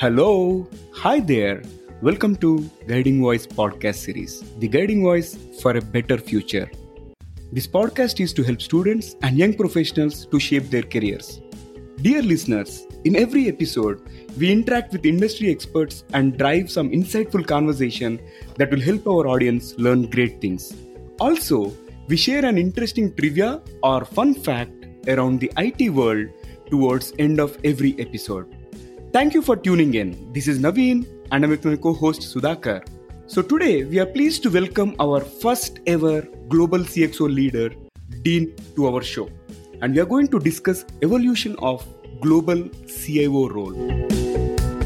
Hello, hi there. Welcome to Guiding Voice podcast series, the guiding voice for a better future. This podcast is to help students and young professionals to shape their careers. Dear listeners, in every episode, we interact with industry experts and drive some insightful conversation that will help our audience learn great things. Also, we share an interesting trivia or fun fact around the IT world towards end of every episode. Thank you for tuning in. This is Naveen and I'm with my co-host Sudhakar. So today we are pleased to welcome our first ever global CXO leader, Dean, to our show. And we are going to discuss evolution of global CIO role.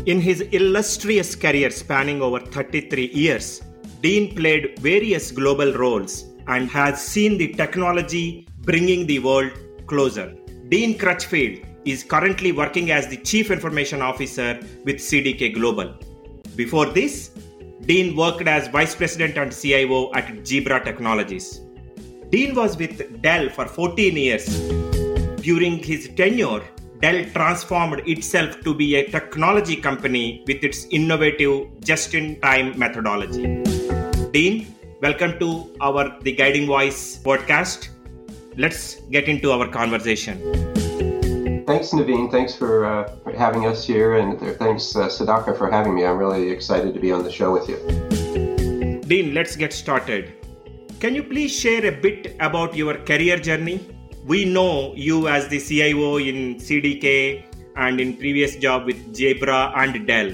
In his illustrious career spanning over 33 years, Dean played various global roles and has seen the technology bringing the world closer. Dean Crutchfield is currently working as the Chief Information Officer with CDK Global. Before this, Dean worked as Vice President and CIO at Zebra Technologies. Dean was with Dell for 14 years. During his tenure, Dell transformed itself to be a technology company with its innovative just in time methodology. Dean, welcome to our The Guiding Voice podcast. Let's get into our conversation. Thanks, Naveen. Thanks for, uh, for having us here, and thanks, uh, Sudhakar, for having me. I'm really excited to be on the show with you. Dean, let's get started. Can you please share a bit about your career journey? we know you as the CIO in CDK and in previous job with Zebra and Dell.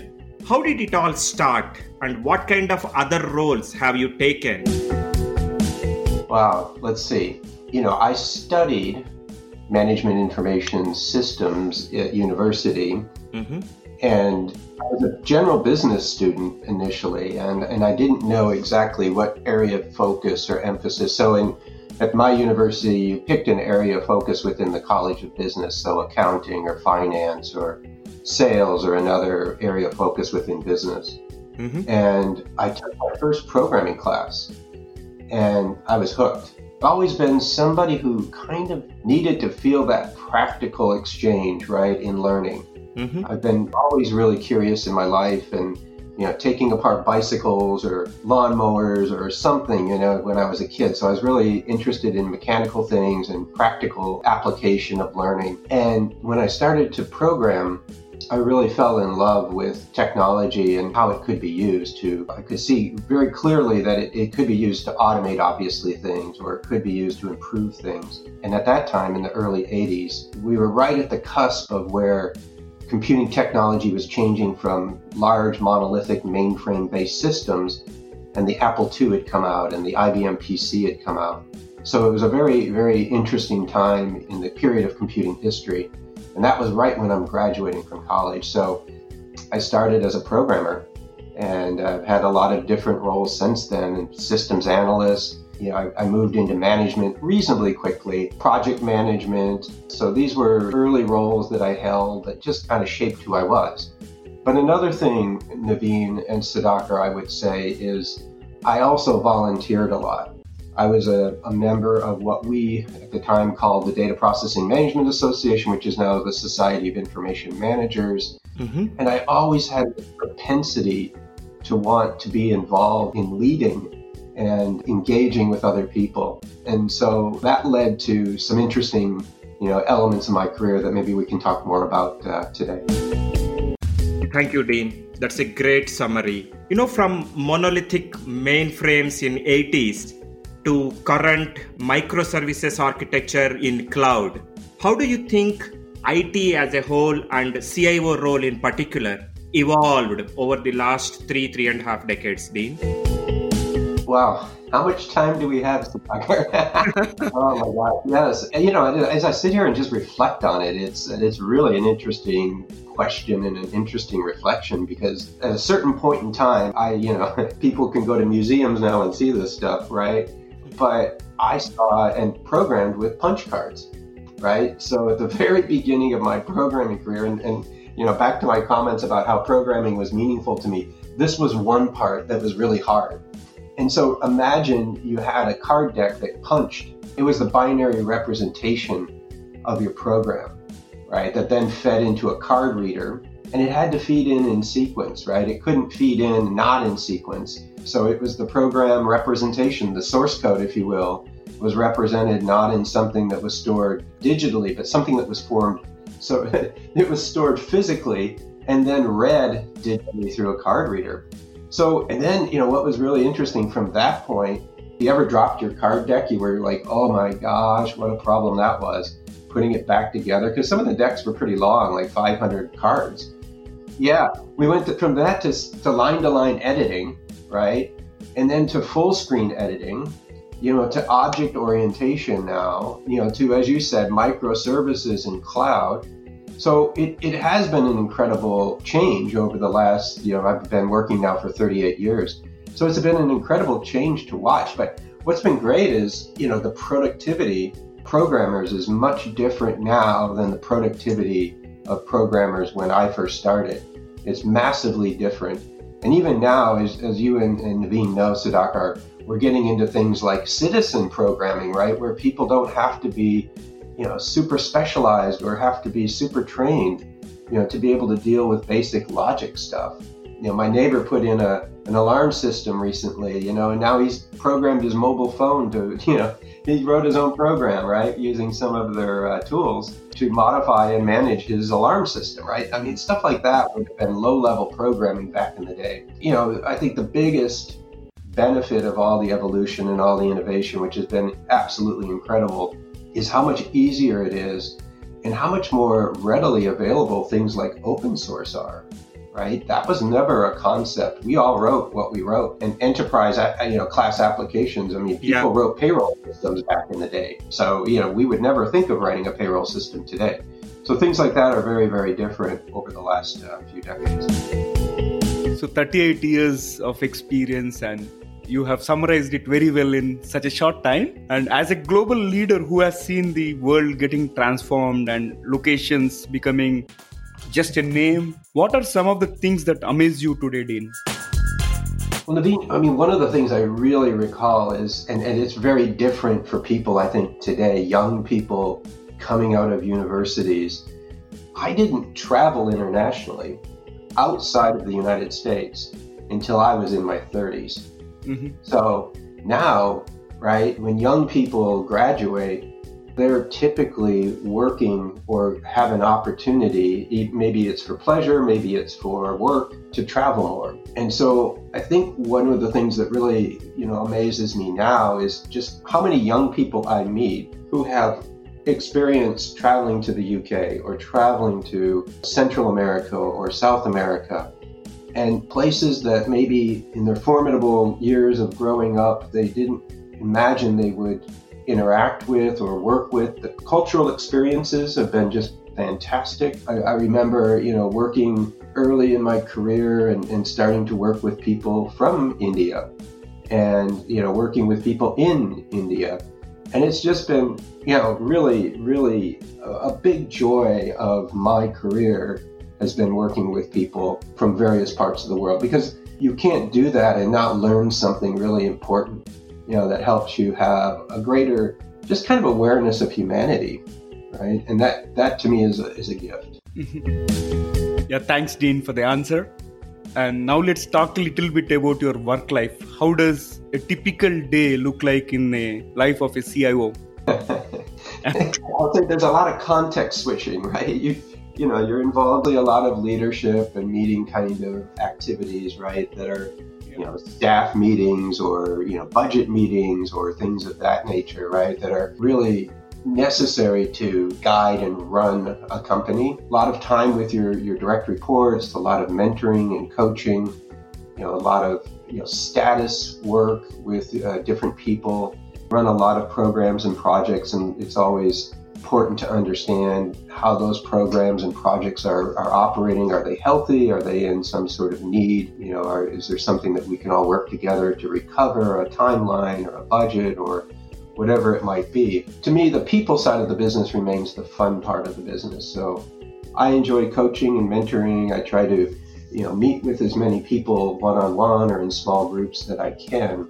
How did it all start and what kind of other roles have you taken? Wow, let's see. You know, I studied management information systems at university. Mm-hmm. And I was a general business student initially, and, and I didn't know exactly what area of focus or emphasis. So, in at my university, you picked an area of focus within the College of Business, so accounting or finance or sales or another area of focus within business. Mm-hmm. And I took my first programming class and I was hooked. I've always been somebody who kind of needed to feel that practical exchange, right, in learning. Mm-hmm. I've been always really curious in my life and you know, taking apart bicycles or lawnmowers or something, you know, when I was a kid. So I was really interested in mechanical things and practical application of learning. And when I started to program, I really fell in love with technology and how it could be used to. I could see very clearly that it, it, could be used to automate, obviously, things, or it could be used to improve things. And at that time, in the early 80s, we were right at the cusp of where computing technology was changing from large monolithic mainframe based systems, and the Apple II had come out and the IBM PC had come out. So it was a very, very interesting time in the period of computing history. And that was right when I'm graduating from college. So I started as a programmer and I've had a lot of different roles since then systems analyst, you know, I, I, moved into management reasonably quickly, project management. So these were early roles that I held that just kind of shaped who I was. But another thing, Naveen and Sudhakar, I would say, is I also volunteered a lot. I was a, a, member of what we at the time called the Data Processing Management Association, which is now the Society of Information Managers. Mm-hmm. And I always had the propensity to want to be involved in leading and engaging with other people. And so that led to some interesting, you know, elements of my career that maybe we can talk more about uh, today. Thank you, Dean. That's a great summary. You know, from monolithic mainframes in 80s to current microservices architecture in cloud, how do you think IT as a whole and CIO role in particular evolved over the last three, three and a half decades, Dean? Wow. How much time do we have oh my God. Yes. You know, as I sit here and just reflect on it, it's it's really an interesting question and an interesting reflection because at a certain point in time, I, you know, people can go to museums now and see this stuff, right? But I saw and programmed with punch cards, right? So at the very beginning of my programming career, and, and you know, back to my comments about how programming was meaningful to me, this was one part that was really hard and so imagine you had a card deck that punched. It was the binary representation of your program, right? That then fed into a card reader and it had to feed in in sequence, right? It couldn't feed in not in sequence. So it was the program representation, the source code, if you will, was represented not in something that was stored digitally, but something that was formed. So it was stored physically and then read digitally through a card reader. So, and then, you know, what was really interesting from that point, you ever dropped your card deck, you were like, oh my gosh, what a problem that was, putting it back together. Because some of the decks were pretty long, like 500 cards. Yeah, we went to, from that to, to line to line editing, right? And then to full screen editing, you know, to object orientation now, you know, to, as you said, microservices and cloud. So it, it has been an incredible change over the last, you know, I've been working now for 38 years. So it's been an incredible change to watch. But what's been great is, you know, the productivity programmers is much different now than the productivity of programmers when I first started. It's massively different. And even now, as, as you and, and Naveen know, Sudhakar, we're getting into things like citizen programming, right? Where people don't have to be, you know, super specialized or have to be super trained, you know, to be able to deal with basic logic stuff. You know, my neighbor put in a an alarm system recently, you know, and now he's programmed his mobile phone to, you know, he wrote his own program, right, using some of their uh, tools to modify and manage his alarm system, right? I mean, stuff like that would have been low level programming back in the day. You know, I think the biggest benefit of all the evolution and all the innovation, which has been absolutely incredible, is how much easier it is and how much more readily available things like open source are right? That was never a concept. We all wrote what we wrote, and enterprise, you know, class applications. I mean, people yeah. wrote payroll systems back in the day. So you know, we would never think of writing a payroll system today. So things like that are very, very different over the last uh, few decades. So 38 years of experience and you have summarized it very well in such a short time. And as a global leader who has seen the world getting transformed and locations becoming just a name. What are some of the things that amaze you today, Dean? Well, Naveen, I mean, one of the things I really recall is, and, and it's very different for people, I think, today, young people coming out of universities. I didn't travel internationally outside of the United States until I was in my 30s. Mm-hmm. So now, right, when young people graduate, they're typically working or have an opportunity, maybe it's for pleasure, maybe it's for work, to travel more. And so I think one of the things that really, you know, amazes me now is just how many young people I meet who have experience traveling to the UK or traveling to Central America or South America and places that maybe in their formidable years of growing up they didn't imagine they would interact with or work with. The cultural experiences have been just fantastic. I, I remember, you know, working early in my career and, and starting to work with people from India and, you know, working with people in India. And it's just been, you know, really, really a, a big joy of my career has been working with people from various parts of the world because you can't do that and not learn something really important you know, that helps you have a greater, just kind of awareness of humanity, right? And that, that to me is a, is a gift. yeah, thanks, Dean, for the answer. And now let's talk a little bit about your work life. How does a typical day look like in the life of a CIO? I'll say there's a lot of context switching, right? You, you know, you're involved in a lot of leadership and meeting kind of activities, right? That are you know staff meetings or you know budget meetings or things of that nature right that are really necessary to guide and run a company. A lot of time with your your direct reports a lot of mentoring and coaching you know a lot of you know status work with uh, different people. Run a lot of programs and projects and it's always important to understand how those programs and projects are, are operating. Are they healthy? Are they in some sort of need? You know, are, is there something that we can all work together to recover, a timeline or a budget or whatever it might be? To me, the people side of the business remains the fun part of the business. So I enjoy coaching and mentoring. I try to, you know, meet with as many people one on one or in small groups that I can.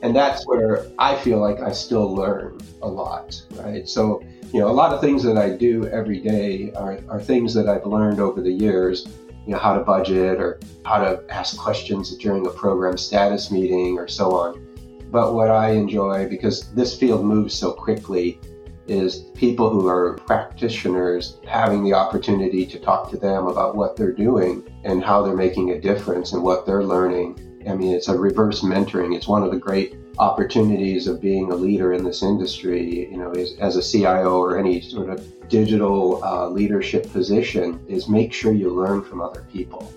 And that's where I feel like I still learn a lot, right? So you know, a lot of things that I do every day are, are things that I've learned over the years, you know, how to budget or how to ask questions during a program status meeting or so on. But what I enjoy, because this field moves so quickly, is people who are practitioners having the opportunity to talk to them about what they're doing and how they're making a difference and what they're learning. I mean, it's a reverse mentoring. It's one of the great opportunities of being a leader in this industry, you know, as, as a CIO or any sort of digital uh, leadership position, is make sure you learn from other people,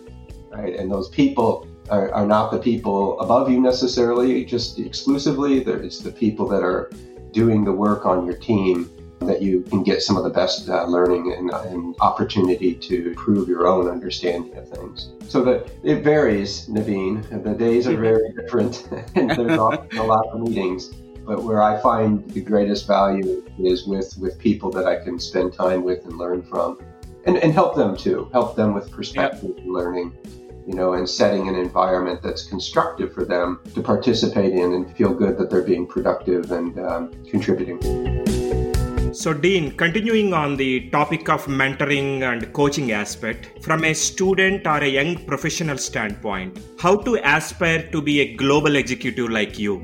right? And those people are, are not the people above you necessarily, just exclusively. It's the people that are doing the work on your team that you can get some of the best uh, learning and, and, opportunity to improve your own understanding of things. So that it varies, Naveen. The days are very different, and there's often a lot of meetings. But where I find the greatest value is with, with people that I can spend time with and learn from, and, and help them too, help them with perspective yep. and learning you know, and setting an environment that's constructive for them to participate in and feel good that they're being productive and um, contributing. So, Dean, continuing on the topic of mentoring and coaching aspect, from a student or a young professional standpoint, how to aspire to be a global executive like you?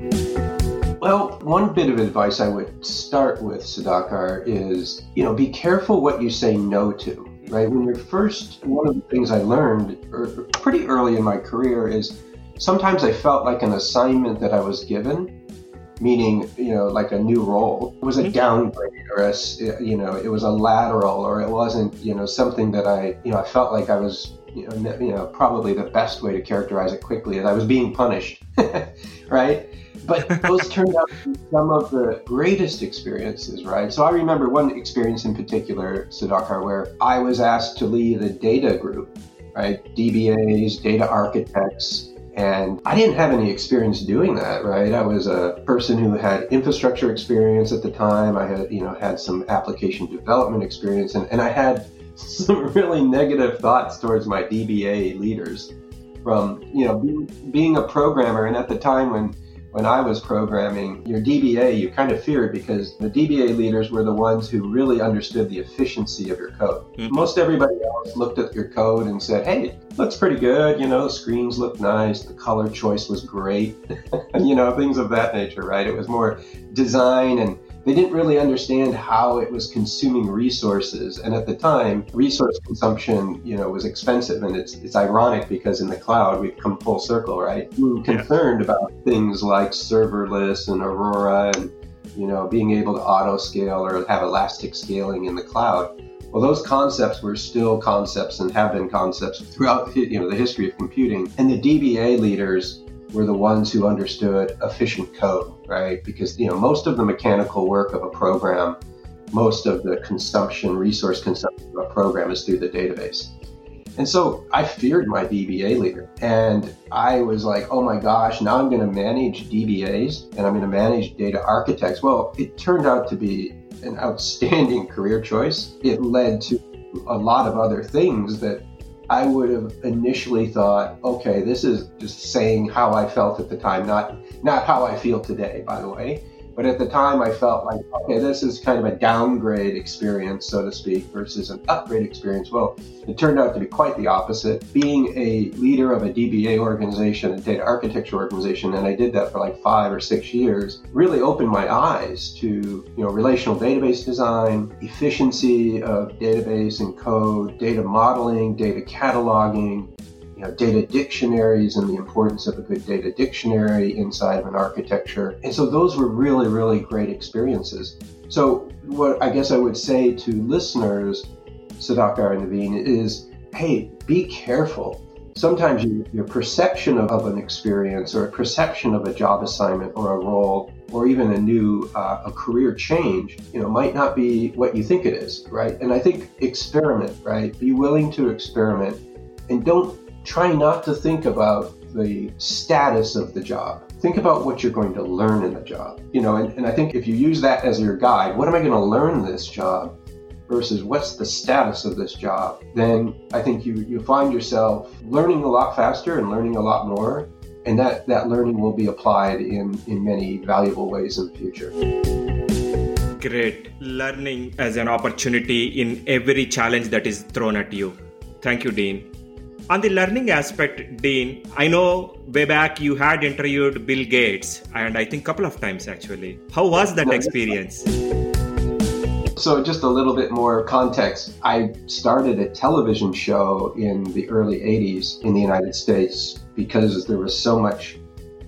Well, one bit of advice I would start with, Sudhakar, is, you know, be careful what you say no to right? When you're first, one of the things I learned er, pretty early in my career is sometimes I felt like an assignment that I was given, meaning, you know, like a new role, was a mm-hmm. downgrade or a, you know, it was a lateral or it wasn't, you know, something that I, you know, I felt like I was, you know, you know probably the best way to characterize it quickly is I was being punished, right? but those turned out to be some of the greatest experiences, right? So I remember one experience in particular, Sudhakar, where I was asked to lead a data group, right? DBAs, data architects, and I didn't have any experience doing that, right? I was a person who had infrastructure experience at the time. I had, you know, had some application development experience, and, and I had some really negative thoughts towards my DBA leaders from, you know, being, being a programmer. And at the time when when I was programming, your DBA, you kind of feared because the DBA leaders were the ones who really understood the efficiency of your code. Mm-hmm. Most everybody else looked at your code and said, hey, looks pretty good. You know, the screens look nice. The color choice was great. you know, things of that nature, right? It was more design and they didn't really understand how it was consuming resources. And at the time, resource consumption, you know, was expensive. And it's it's ironic because in the cloud we've come full circle, right? We were concerned yeah. about things like serverless and Aurora and you know being able to auto scale or have elastic scaling in the cloud. Well, those concepts were still concepts and have been concepts throughout you know the history of computing. And the DBA leaders were the ones who understood efficient code, right? Because you know most of the mechanical work of a program, most of the consumption, resource consumption of a program is through the database. And so I feared my DBA leader. And I was like, oh my gosh, now I'm going to manage DBAs and I'm going to manage data architects. Well, it turned out to be an outstanding career choice. It led to a lot of other things that I would have initially thought, okay, this is just saying how I felt at the time, not not how I feel today, by the way. But at the time, I felt like, okay, this is kind of a downgrade experience, so to speak, versus an upgrade experience. Well, it turned out to be quite the opposite. Being a leader of a DBA organization, a data architecture organization, and I did that for like five or six years, really opened my eyes to you know relational database design, efficiency of database and code, data modeling, data cataloging, you know, data dictionaries and the importance of a good data dictionary inside of an architecture. And so those were really, really great experiences. So what I guess I would say to listeners, Sudhakar and Naveen, is hey, be careful. Sometimes you, your perception of, of, an experience or a perception of a job assignment or a role or even a new uh, a career change, you know, might not be what you think it is, right? And I think experiment, right? Be willing to experiment and don't try not to think about the status of the job. Think about what you're going to learn in the job. You know, and, and I think if you use that as your guide, what am I going to learn this job versus what's the status of this job, then I think you, you find yourself learning a lot faster and learning a lot more. And that, that learning will be applied in, in many valuable ways in the future. Great. Learning as an opportunity in every challenge that is thrown at you. Thank you, Dean. On the learning aspect, Dean, I know way back you had interviewed Bill Gates, and I think a couple of times actually. How was that experience? So, just a little bit more context. I started a television show in the early 80s in the United States because there was so much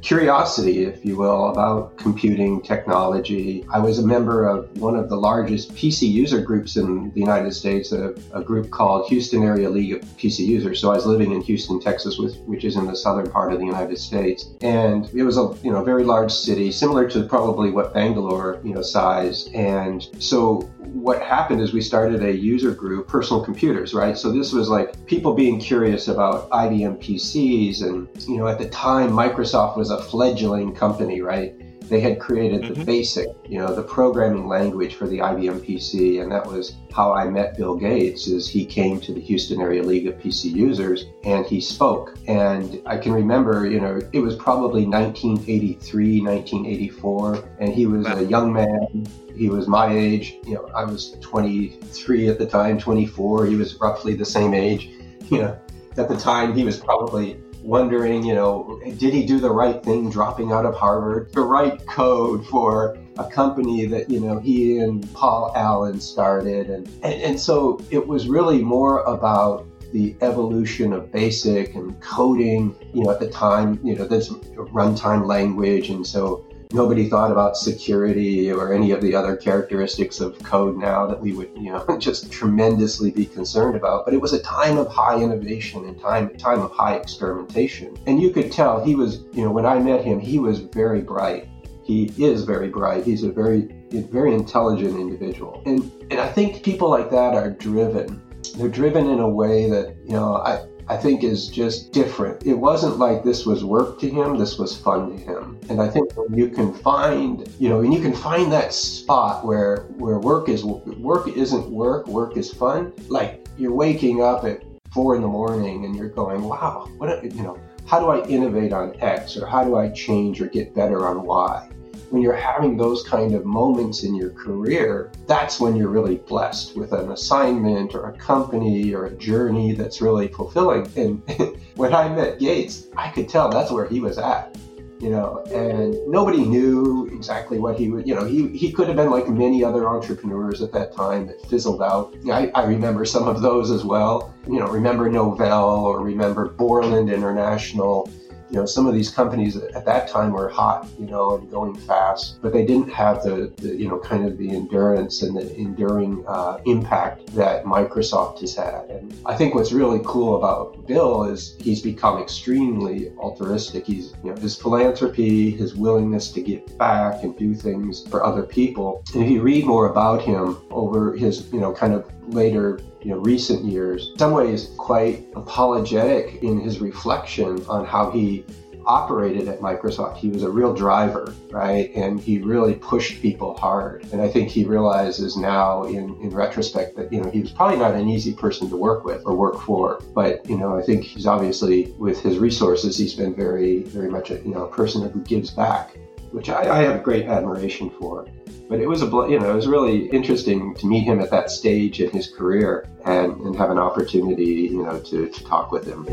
curiosity, if you will, about computing technology. I was a member of one of the largest PC user groups in the United States, a, a group called Houston Area League of PC Users. So I was living in Houston, Texas, with, which is in the southern part of the United States, and it was a you know very large city, similar to probably what Bangalore you know size. And so what happened is we started a user group, personal computers, right? So this was like people being curious about IBM PCs, and you know, at the time, Microsoft was a fledgling company, right? They had created mm-hmm. the basic, you know, the programming language for the IBM PC, and that was how I met Bill Gates. Is he came to the Houston Area League of PC Users and he spoke, and I can remember, you know, it was probably 1983, 1984, and he was a young man he was my age. You know, I was 23 at the time, 24. He was roughly the same age. You know, at the time, he was probably wondering, you know, did he do the right thing dropping out of Harvard? The right code for a company that, you know, he and Paul Allen started. And, and, and so it was really more about the evolution of basic and coding, you know, at the time, you know, there's runtime language. And so nobody thought about security or any of the other characteristics of code now that we would, you know, just tremendously be concerned about. But it was a time of high innovation and time time of high experimentation. And you could tell he was, you know, when I met him, he was very bright. He is very bright. He's a very very intelligent individual. And and I think people like that are driven. They're driven in a way that, you know, I I think is just different. It wasn't like this was work to him, this was fun to him. And I think you can find, you know, and you can find that spot where where work is work isn't work, work is fun. Like you're waking up at four in the morning and you're going, wow, what you know, how do I innovate on X or how do I change or get better on Y? When you're having those kind of moments in your career, that's when you're really blessed with an assignment or a company or a journey that's really fulfilling. And when I met Gates, I could tell that's where he was at. You know, and nobody knew exactly what he would, you know, he, he could have been like many other entrepreneurs at that time that fizzled out. I, I remember some of those as well. You know, remember Novell or remember Borland International you know, some of these companies at that time were hot, you know, and going fast, but they didn't have the, the you know, kind of the endurance and the enduring uh, impact that Microsoft has had. And I think what's really cool about Bill is he's become extremely altruistic. He's, you know, his philanthropy, his willingness to give back and do things for other people. And if you read more about him over his, you know, kind of later you know, recent years, in some ways quite apologetic in his reflection on how he operated at Microsoft. He was a real driver, right? And he really pushed people hard. And I think he realizes now in, in retrospect that, you know, he was probably not an easy person to work with or work for. But, you know, I think he's obviously, with his resources, he's been very, very much a, you know, a person who gives back, which I, I have great admiration for. But it was a you know it was really interesting to meet him at that stage in his career and, and have an opportunity you know to, to talk with him.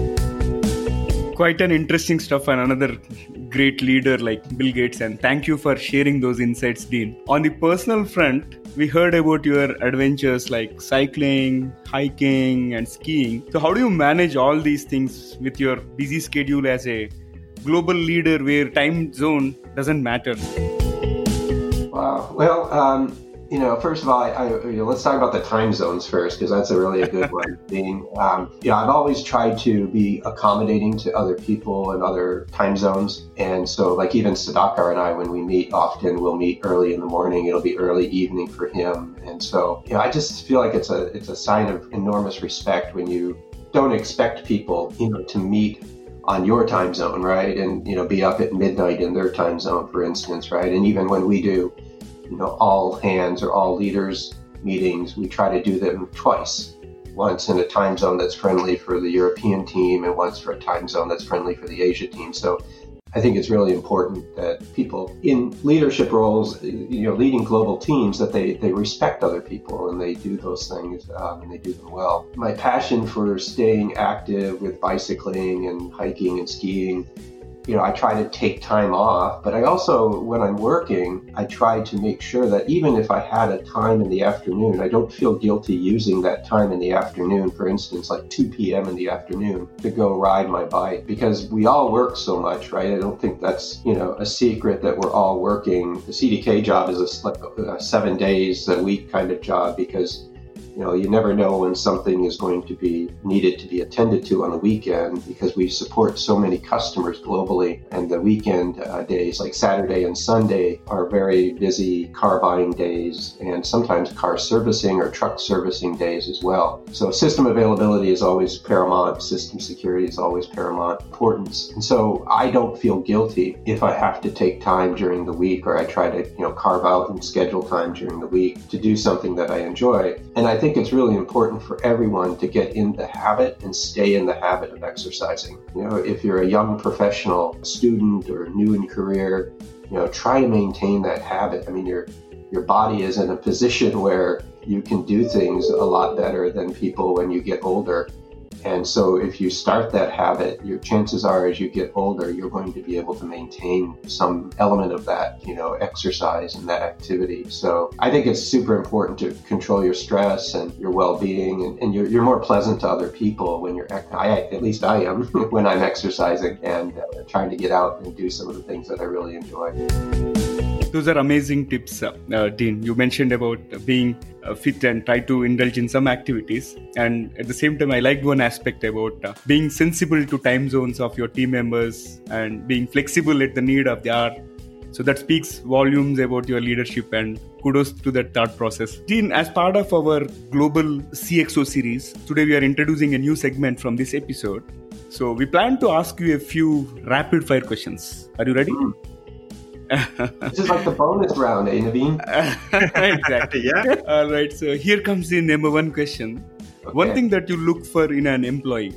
Quite an interesting stuff and another great leader like Bill Gates and thank you for sharing those insights, Dean. On the personal front, we heard about your adventures like cycling, hiking, and skiing. So, how do you manage all these things with your busy schedule as a global leader where time zone doesn't matter? Wow. Well, um, you know, first of all, I, I, you know, let's talk about the time zones first because that's a really a good one. Being, um, you know, I've always tried to be accommodating to other people and other time zones, and so like even Sudhakar and I, when we meet, often we'll meet early in the morning. It'll be early evening for him, and so you know, I just feel like it's a it's a sign of enormous respect when you don't expect people, you know, to meet on your time zone, right? And you know, be up at midnight in their time zone, for instance, right? And even when we do, you know, all hands or all leaders meetings, we try to do them twice. Once in a time zone that's friendly for the European team, and once for a time zone that's friendly for the Asia team. So I think it's really important that people in leadership roles, you know, leading global teams, that they, they respect other people and they do those things um, and they do them well. My passion for staying active with bicycling and hiking and skiing you know, I try to take time off, but I also, when I'm working, I try to make sure that even if I had a time in the afternoon, I don't feel guilty using that time in the afternoon, for instance, like 2 p.m. in the afternoon to go ride my bike because we all work so much, right? I don't think that's, you know, a secret that we're all working. The CDK job is a, like a seven days a week kind of job because you know, you never know when something is going to be needed to be attended to on the weekend because we support so many customers globally. And the weekend uh, days, like Saturday and Sunday, are very busy car buying days and sometimes car servicing or truck servicing days as well. So system availability is always paramount, system security is always paramount importance. And so I don't feel guilty if I have to take time during the week or I try to, you know, carve out and schedule time during the week to do something that I enjoy. And I think it's really important for everyone to get in the habit and stay in the habit of exercising. You know, if you're a young professional, student, or new in career, you know, try to maintain that habit. I mean, your your body is in a position where you can do things a lot better than people when you get older. And so if you start that habit, your chances are as you get older, you're going to be able to maintain some element of that, you know, exercise and that activity. So I think it's super important to control your stress and your well-being and, and you're, you're more pleasant to other people when you're, I, at least I am when I'm exercising and uh, trying to get out and do some of the things that I really enjoy. Those are amazing tips, uh, uh, Dean. You mentioned about being uh, fit and try to indulge in some activities. And at the same time, I liked one aspect about uh, being sensible to time zones of your team members and being flexible at the need of the hour. So that speaks volumes about your leadership and kudos to that thought process. Dean, as part of our global CXO series, today we are introducing a new segment from this episode. So we plan to ask you a few rapid fire questions. Are you ready? Mm this is like the bonus round, eh, Naveen? exactly. yeah. All right. So here comes the number one question. Okay. One thing that you look for in an employee.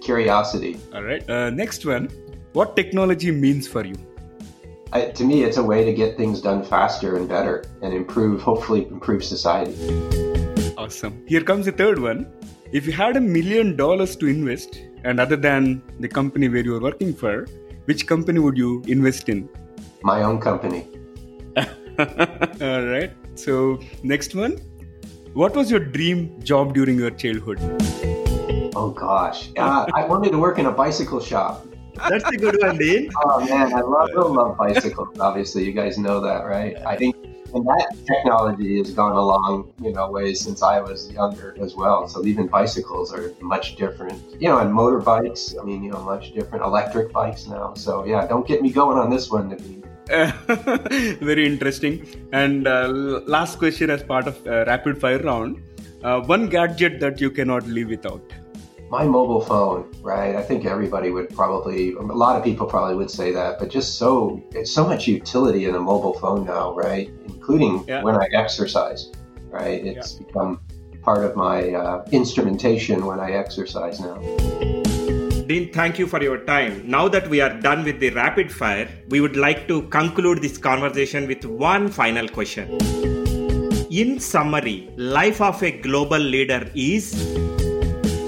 Curiosity. All right. Uh, next one. What technology means for you? I, to me, it's a way to get things done faster and better and improve, hopefully, improve society. Awesome. Here comes the third one. If you had a million dollars to invest, and other than the company where you are working for, which company would you invest in? My own company. All right. So, next one. What was your dream job during your childhood? Oh, gosh. Uh, I wanted to work in a bicycle shop. That's a good one, Dean. Oh, man. I love, I love bicycles. Obviously, you guys know that, right? I think and that technology has gone a long, you know, ways since I was younger as well. So even bicycles are much different, you know, and motorbikes. I mean, you know, much different. Electric bikes now. So yeah, don't get me going on this one, Naveen. very interesting. And uh, last question as part of uh, rapid fire round. Uh, one gadget that you cannot live without. My mobile phone, right? I think everybody would probably, a lot of people probably would say that, but just so, it's so much utility in a mobile phone now, right? Including yeah. when I exercise, right? It's yeah. become part of my uh, instrumentation when I exercise now. Dean, thank you for your time. Now that we are done with the rapid fire, we would like to conclude this conversation with one final question. In summary, life of a global leader is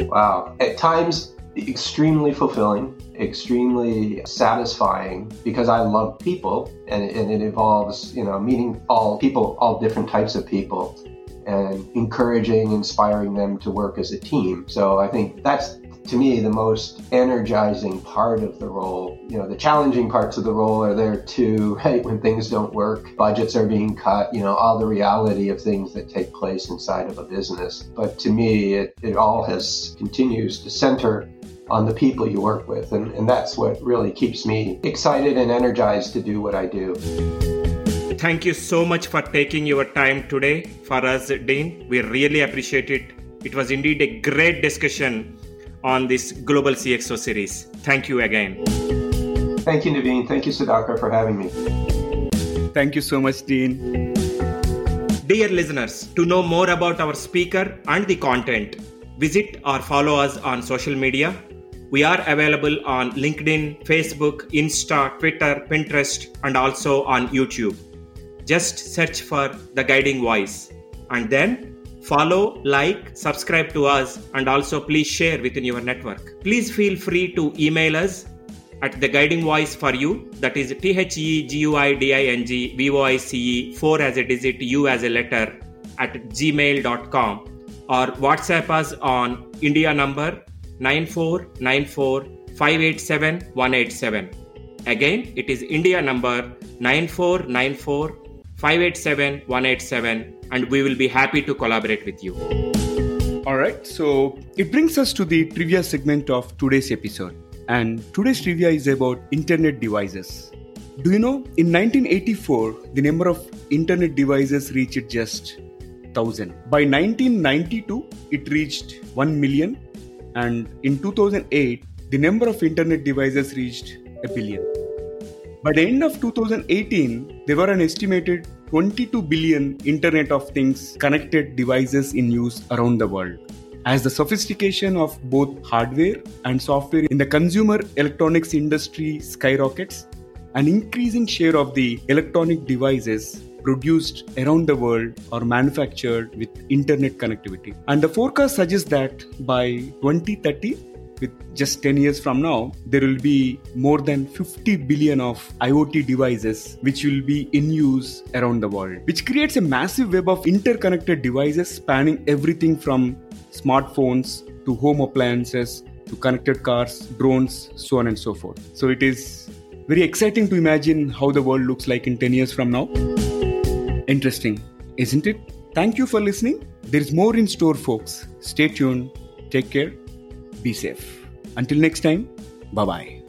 Wow. At times extremely fulfilling, extremely satisfying because I love people and, and it involves, you know, meeting all people, all different types of people and encouraging, inspiring them to work as a team. So I think that's to me the most energizing part of the role. You know, the challenging parts of the role are there too, right? When things don't work, budgets are being cut, you know, all the reality of things that take place inside of a business. But to me, it, it all has continues to center on the people you work with. And, and that's what really keeps me excited and energized to do what I do. Thank you so much for taking your time today for us, Dean. We really appreciate it. It was indeed a great discussion on this Global CXO series. Thank you again. Thank you, Naveen. Thank you, Sudhakar, for having me. Thank you so much, Dean. Dear listeners, to know more about our speaker and the content, visit or follow us on social media. We are available on LinkedIn, Facebook, Insta, Twitter, Pinterest, and also on YouTube. Just search for The Guiding Voice and then follow, like, subscribe to us, and also please share within your network. Please feel free to email us at the guiding voice for you that is T H E G U I D I N G V O I C E 4 as a digit U as a letter at gmail.com or WhatsApp us on India number 9494 587 187. Again, it is India number 9494 587 187 and we will be happy to collaborate with you. All right, so it brings us to the trivia segment of today's episode. And today's trivia is about internet devices. Do you know in 1984 the number of internet devices reached just 1000. By 1992 it reached 1 million and in 2008 the number of internet devices reached a billion. By the end of 2018 there were an estimated 22 billion Internet of Things connected devices in use around the world. As the sophistication of both hardware and software in the consumer electronics industry skyrockets, an increasing share of the electronic devices produced around the world are manufactured with internet connectivity. And the forecast suggests that by 2030, with just 10 years from now, there will be more than 50 billion of IoT devices which will be in use around the world, which creates a massive web of interconnected devices spanning everything from smartphones to home appliances to connected cars, drones, so on and so forth. So it is very exciting to imagine how the world looks like in 10 years from now. Interesting, isn't it? Thank you for listening. There is more in store, folks. Stay tuned. Take care. Be safe. Until next time, bye bye.